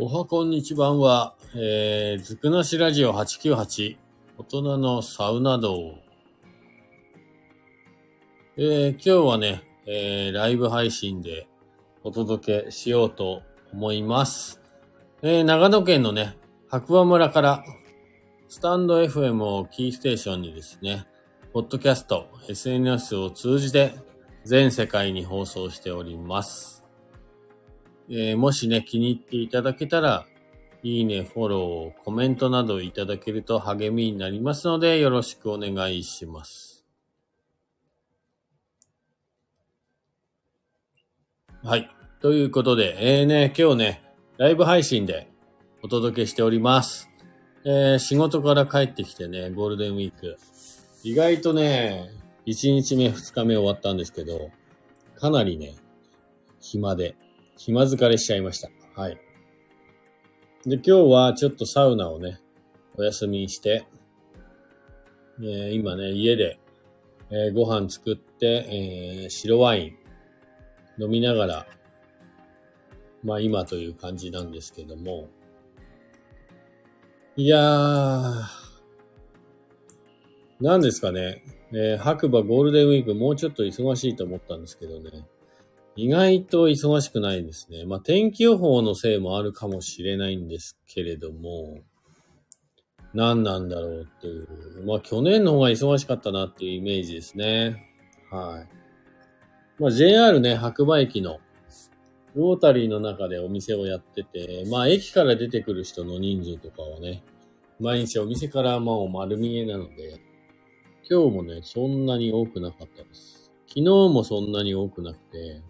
おはこんにちばんは、えー、ずくなしラジオ898、大人のサウナ道。えー、今日はね、えー、ライブ配信でお届けしようと思います。えー、長野県のね、白馬村から、スタンド FM をキーステーションにですね、ポッドキャスト、SNS を通じて全世界に放送しております。えー、もしね、気に入っていただけたら、いいね、フォロー、コメントなどいただけると励みになりますので、よろしくお願いします。はい。ということで、えーね、今日ね、ライブ配信でお届けしております。えー、仕事から帰ってきてね、ゴールデンウィーク。意外とね、1日目、2日目終わったんですけど、かなりね、暇で、暇疲れしちゃいました。はい。で、今日はちょっとサウナをね、お休みして、えー、今ね、家で、えー、ご飯作って、えー、白ワイン飲みながら、まあ今という感じなんですけども、いやー、何ですかね、え、白馬ゴールデンウィークもうちょっと忙しいと思ったんですけどね、意外と忙しくないですね。まあ、天気予報のせいもあるかもしれないんですけれども、何なんだろうっていう。まあ、去年の方が忙しかったなっていうイメージですね。はい。まあ、JR ね、白馬駅のロータリーの中でお店をやってて、まあ、駅から出てくる人の人数とかはね、毎日お店からまあ丸見えなので、今日もね、そんなに多くなかったです。昨日もそんなに多くなくて、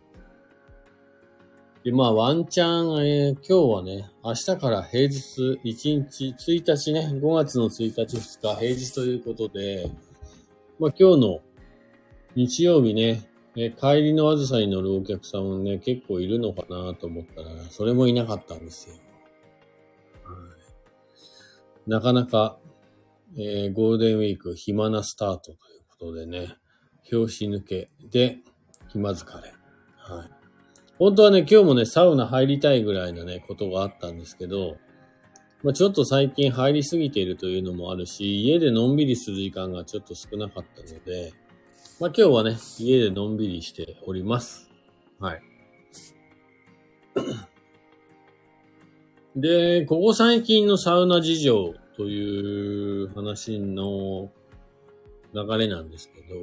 で、まあ、ワンチャン、えー、今日はね、明日から平日1日、1日ね、5月の1日2日、平日ということで、まあ、今日の日曜日ね、え帰りのあずさに乗るお客さんもね、結構いるのかなと思ったら、それもいなかったんですよ。はい、なかなか、えー、ゴールデンウィーク暇なスタートということでね、拍子抜けで暇疲れ。はい。本当はね、今日もね、サウナ入りたいぐらいのね、ことがあったんですけど、まあ、ちょっと最近入りすぎているというのもあるし、家でのんびりする時間がちょっと少なかったので、まあ、今日はね、家でのんびりしております。はい。で、ここ最近のサウナ事情という話の流れなんですけど、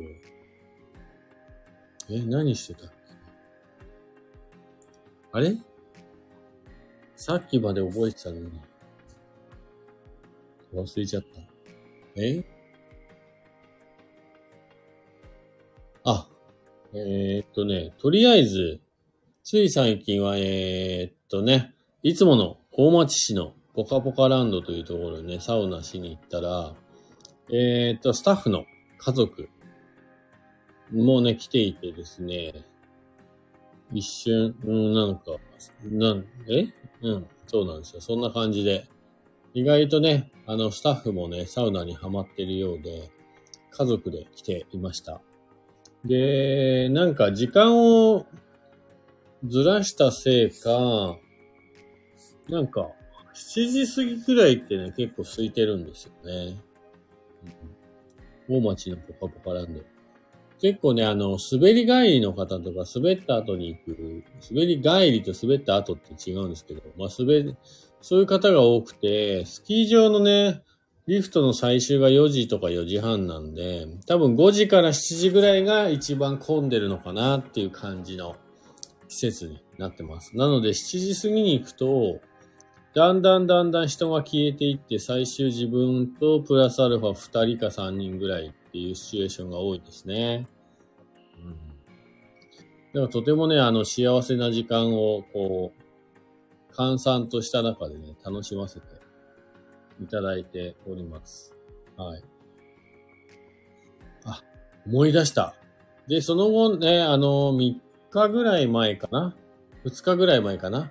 え、何してた？あれ？さっきまで覚えてたのに。忘れちゃった。え？あ、えー、っとね、とりあえず、つい最近は、えー、っとね、いつもの大町市のポカポカランドというところにね、サウナしに行ったら、えー、っと、スタッフの家族もね、来ていてですね、一瞬、うん、なんか、なん、え？うん、そうなんですよ。そんな感じで。意外とね、あの、スタッフもね、サウナにハマってるようで、家族で来ていました。で、なんか時間をずらしたせいか、なんか、7時過ぎくらいってね、結構空いてるんですよね。大町のポカポカランド。結構ね、あの、滑り帰りの方とか、滑った後に行く、滑り帰りと滑った後って違うんですけど、まあ、滑り、そういう方が多くて、スキー場のね、リフトの最終が4時とか4時半なんで、多分5時から7時ぐらいが一番混んでるのかなっていう感じの季節になってます。なので7時過ぎに行くと、だんだんだんだん人が消えていって、最終自分とプラスアルファ2人か3人ぐらいっていうシチュエーションが多いですね。でもとてもね、あの、幸せな時間を、こう、閑散とした中でね、楽しませていただいております。はい。あ、思い出した。で、その後ね、あの、3日ぐらい前かな ?2 日ぐらい前かな？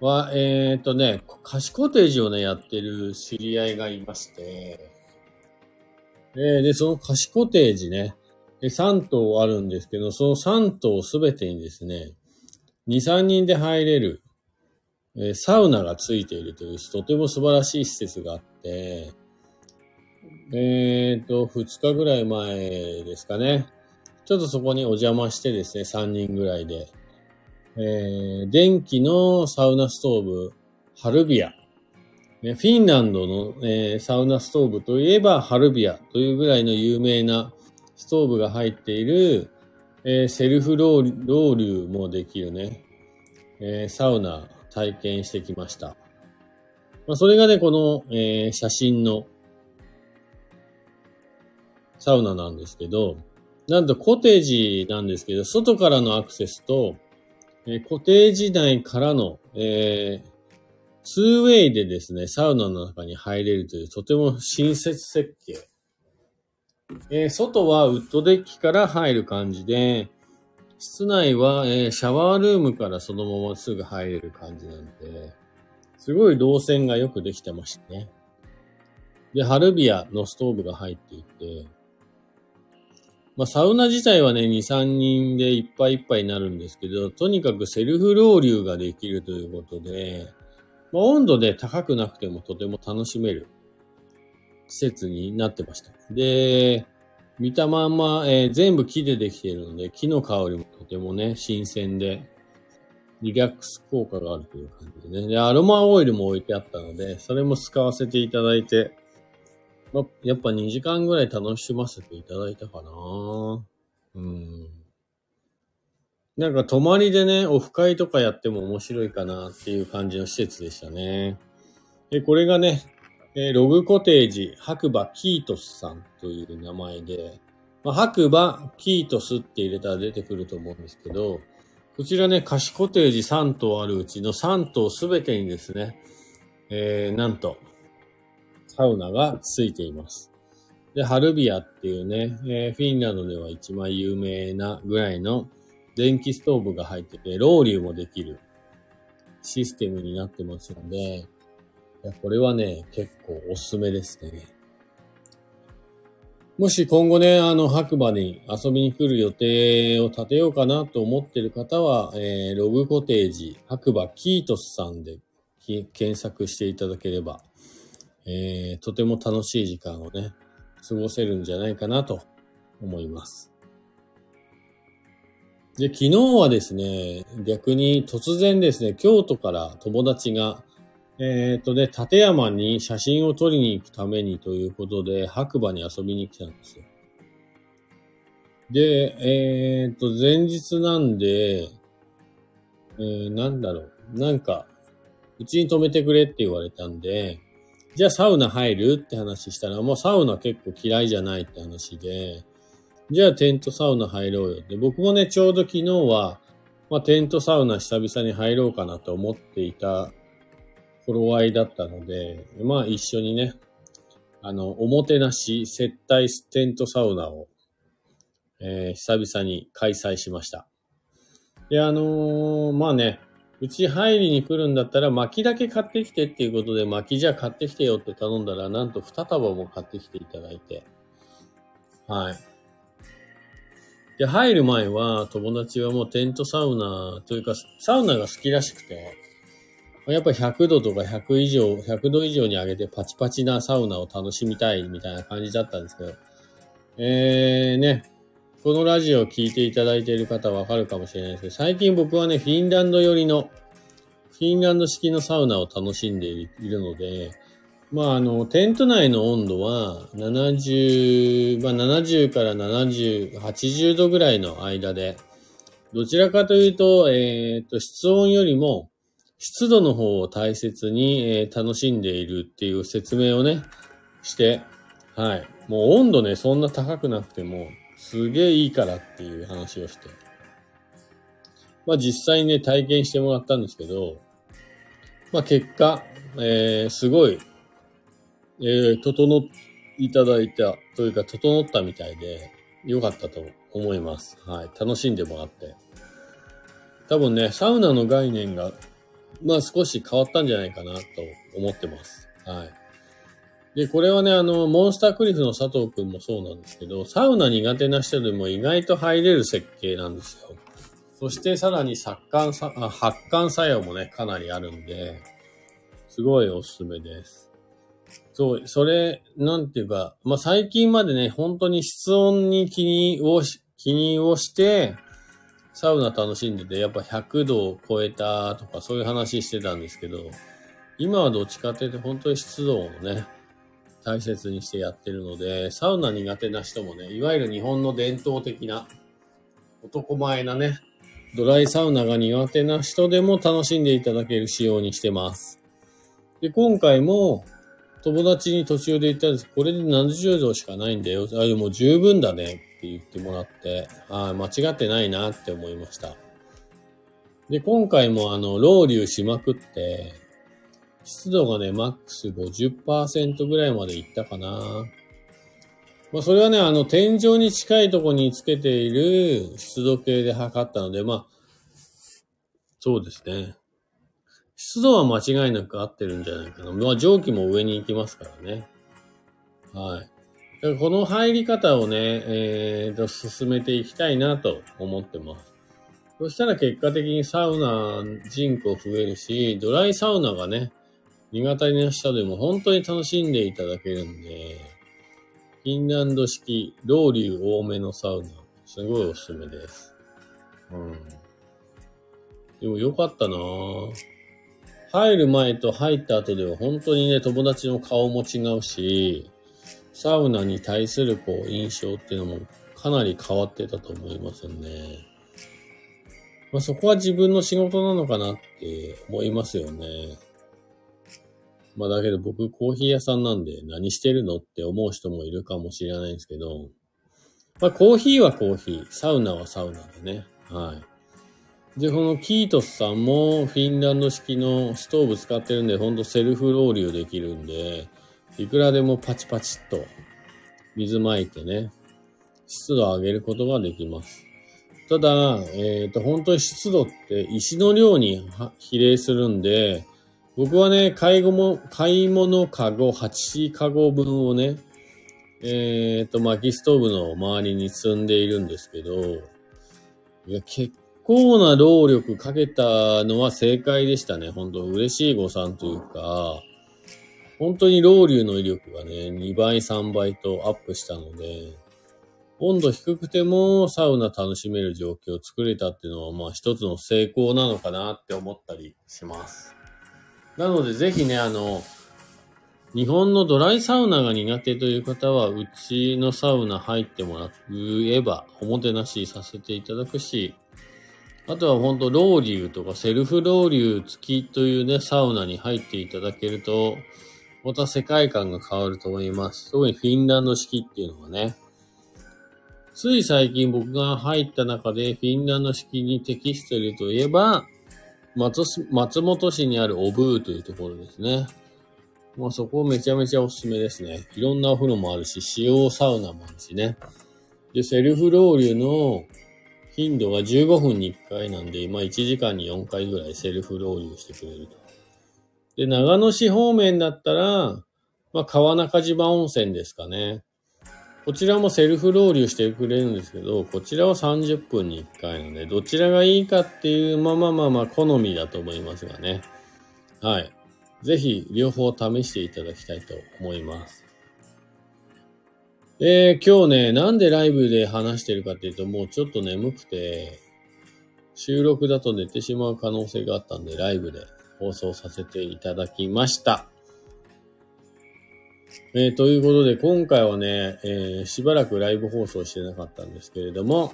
は、えっ、ー、とね、貸しコテージをね、やってる知り合いがいまして、え、で、その貸しコテージね、3棟あるんですけど、その3棟すべてにですね、2、3人で入れる、えサウナがついているという、とても素晴らしい施設があって、えっ、と、2日ぐらい前ですかね。ちょっとそこにお邪魔してですね、3人ぐらいで。えー電気のサウナストーブ、ハルビア。ねフィンランドの、えーサウナストーブといえばハルビアというぐらいの有名なストーブが入っている、えーセルフロウロウリュもできるね、えーサウナ体験してきました。まあ、それがね、この、えー写真のサウナなんですけど、なんとコテージなんですけど、外からのアクセスと、えーコテージ内からの、えー、2ウェイでですね、サウナの中に入れるという、とても親切設計。えー外はウッドデッキから入る感じで、室内は、えーシャワールームからそのまますぐ入れる感じなんで、すごい動線がよくできてましたね。で、ハルビアのストーブが入っていて、まあ、サウナ自体はね、2、3人でいっぱいいっぱいになるんですけど、とにかくセルフロウリュウができるということで、まあ、温度で高くなくてもとても楽しめる施設になってました。で、見たまんま、えー全部木でできているので、木の香りもとてもね、新鮮で、リラックス効果があるという感じでね。で、アロマオイルも置いてあったので、それも使わせていただいて、ま、やっぱ2時間ぐらい楽しませていただいたかなうん。なんか泊まりでね、オフ会とかやっても面白いかなっていう感じの施設でしたね。で、これがね、えログコテージ白馬キートスさんという名前で、まあ、白馬キートスって入れたら出てくると思うんですけど、こちらね、貸しコテージ3棟あるうちの3棟すべてにですね、えー、なんと、サウナがついています。で、ハルビアっていうね、えーフィンランドでは一番有名なぐらいの電気ストーブが入ってて、ロウリュもできるシステムになってますので、いやこれはね、結構おすすめですね。もし今後ね、あの、白馬に遊びに来る予定を立てようかなと思ってる方は、えーログコテージ白馬キートスさんで検索していただければ、えーとても楽しい時間をね、過ごせるんじゃないかなと思います。で、昨日はですね、逆に突然ですね、京都から友達が、えっ、とね、立山に写真を撮りに行くためにということで、白馬に遊びに来たんですよ。で、えっ、と、前日なんで、えーなんだろう、なんか、うちに泊めてくれって言われたんで、じゃあサウナ入るって話したら、もうサウナ結構嫌いじゃないって話で、じゃあテントサウナ入ろうよって。僕もね、ちょうど昨日は、まあテントサウナ久々に入ろうかなと思っていた頃合いだったので、まあ一緒にね、あの、おもてなし接待ステントサウナを、えー久々に開催しました。で、あのーまあね、うち入りに来るんだったら薪だけ買ってきてっていうことで薪じゃ買ってきてよって頼んだらなんと2束も買ってきていただいて。はい。で、入る前は友達はもうテントサウナというかサウナが好きらしくて、やっぱり100度とか100以上、100度以上に上げてパチパチなサウナを楽しみたいみたいな感じだったんですけど、えーね、このラジオを聞いていただいている方はわかるかもしれないですけど、最近僕はね、フィンランド寄りの、フィンランド式のサウナを楽しんでいるので、まあ、あの、テント内の温度は70、まあ、70から70、80度ぐらいの間で、どちらかというと、えっ、と、室温よりも湿度の方を大切に、えー楽しんでいるっていう説明をね、して、はい。もう温度ね、そんな高くなくても、すげえいいからっていう話をして。まあ実際にね、体験してもらったんですけど、まあ結果、えー、すごい、えー、整っいただいた、というか整ったみたいで、良かったと思います。はい。楽しんでもらって。多分ね、サウナの概念が、まあ少し変わったんじゃないかなと思ってます。はい。で、これはね、あの、モンスタークリフの佐藤くんもそうなんですけど、サウナ苦手な人でも意外と入れる設計なんですよ。そしてさらに殺汗さ、発汗作用もね、かなりあるんで、すごいおすすめです。そう、それ、なんていうか、まあ、最近までね、本当に室温に気にを、気にをして、サウナ楽しんでて、やっぱ100度を超えたとか、そういう話してたんですけど、今はどっちかっていうと、本当に湿度をね、大切にしてやってるので、サウナ苦手な人もね、いわゆる日本の伝統的な、男前なね、ドライサウナが苦手な人でも楽しんでいただける仕様にしてます。で、今回も、友達に途中で言ったんですこれで70度しかないんだよ。あ、でも十分だねって言ってもらって、ああ間違ってないなって思いました。で、今回もあの、ロウリュしまくって、湿度がね、マックス50%ぐらいまでいったかな。まあ、それはね、あの、天井に近いとこにつけている湿度計で測ったので、まあ、そうですね。湿度は間違いなく合ってるんじゃないかな。まあ、蒸気も上に行きますからね。はい。この入り方をね、えーと、進めていきたいなと思ってます。そしたら結果的にサウナ人口増えるし、ドライサウナがね、苦手な人でも本当に楽しんでいただけるんで、フィンランド式、ロウリュ多めのサウナ、すごいおすすめです。うん。でもよかったなぁ。入る前と入った後では本当にね、友達の顔も違うし、サウナに対するこう印象っていうのもかなり変わってたと思いますね。まあ、そこは自分の仕事なのかなって思いますよね。まあだけど僕コーヒー屋さんなんで何してるのって思う人もいるかもしれないんですけど、まあコーヒーはコーヒー、サウナはサウナでね。はい。で、このキートスさんもフィンランド式のストーブ使ってるんで、ほんとセルフロウリュできるんで、いくらでもパチパチっと水まいてね、湿度を上げることができます。ただ、えっ、と、本当に湿度って石の量に比例するんで、僕はね、買い物、買い物カゴ8カゴ分をね、えっ、と、薪ストーブの周りに積んでいるんですけど、いや、結構な労力かけたのは正解でしたね。本当嬉しい誤算というか、本当にロウリュの威力がね、2倍、3倍とアップしたので、温度低くてもサウナ楽しめる状況を作れたっていうのは、まあ一つの成功なのかなって思ったりします。なのでぜひね、あの、日本のドライサウナが苦手という方は、うちのサウナ入ってもらえば、おもてなしさせていただくし、あとは本当ロウリュウとかセルフロウリュウ付きというね、サウナに入っていただけると、また世界観が変わると思います。特にフィンランド式っていうのはね。つい最近僕が入った中でフィンランド式に適しているといえば、松松本市にあるオブーというところですね。まあそこめちゃめちゃおすすめですね。いろんなお風呂もあるし、使用サウナもあるしね。で、セルフロウリュの頻度が15分に1回なんで、まあ1時間に4回ぐらいセルフロウリュしてくれると。で、長野市方面だったら、まあ川中島温泉ですかね。こちらもセルフロウリュしてくれるんですけど、こちらは30分に1回ので、どちらがいいかっていう、まあまあまあまあ、好みだと思いますがね。はい。ぜひ、両方試していただきたいと思います。えー、今日ね、なんでライブで話してるかっていうと、もうちょっと眠くて、収録だと寝てしまう可能性があったんで、ライブで放送させていただきました。えーということで、今回はね、えーしばらくライブ放送してなかったんですけれども、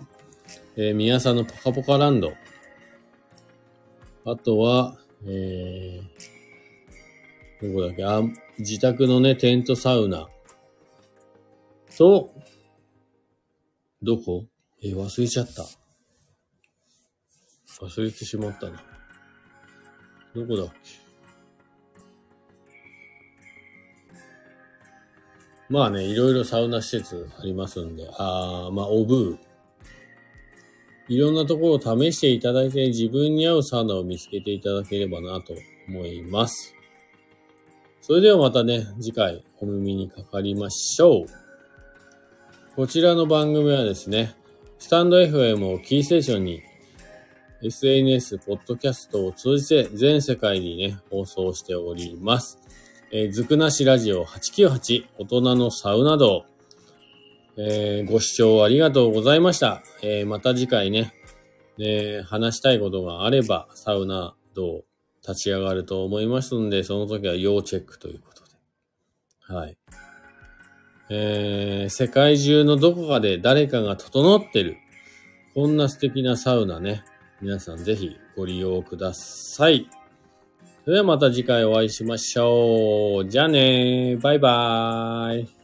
えー宮さんのポカポカランド、あとは、えー、どこだっけ、あ、自宅のね、テントサウナ、と、どこ？えー忘れちゃった。忘れてしまったな。どこだ？っけまあね、いろいろサウナ施設ありますんで、あー、まあ、オブー。いろんなところを試していただいて、自分に合うサウナを見つけていただければなと思います。それではまたね、次回お耳にかかりましょう。こちらの番組はですね、スタンド FM をキーステーションに SNS、ポッドキャストを通じて全世界にね、放送しております。えー、ずくなしラジオ898、大人のサウナ道。えーご視聴ありがとうございました。えーまた次回ね、え話したいことがあれば、サウナ道立ち上がると思いますので、その時は要チェックということで。はい。えー世界中のどこかで誰かが整ってる。こんな素敵なサウナね。皆さんぜひご利用ください。それではまた次回お会いしましょう。じゃあねバイバーイ。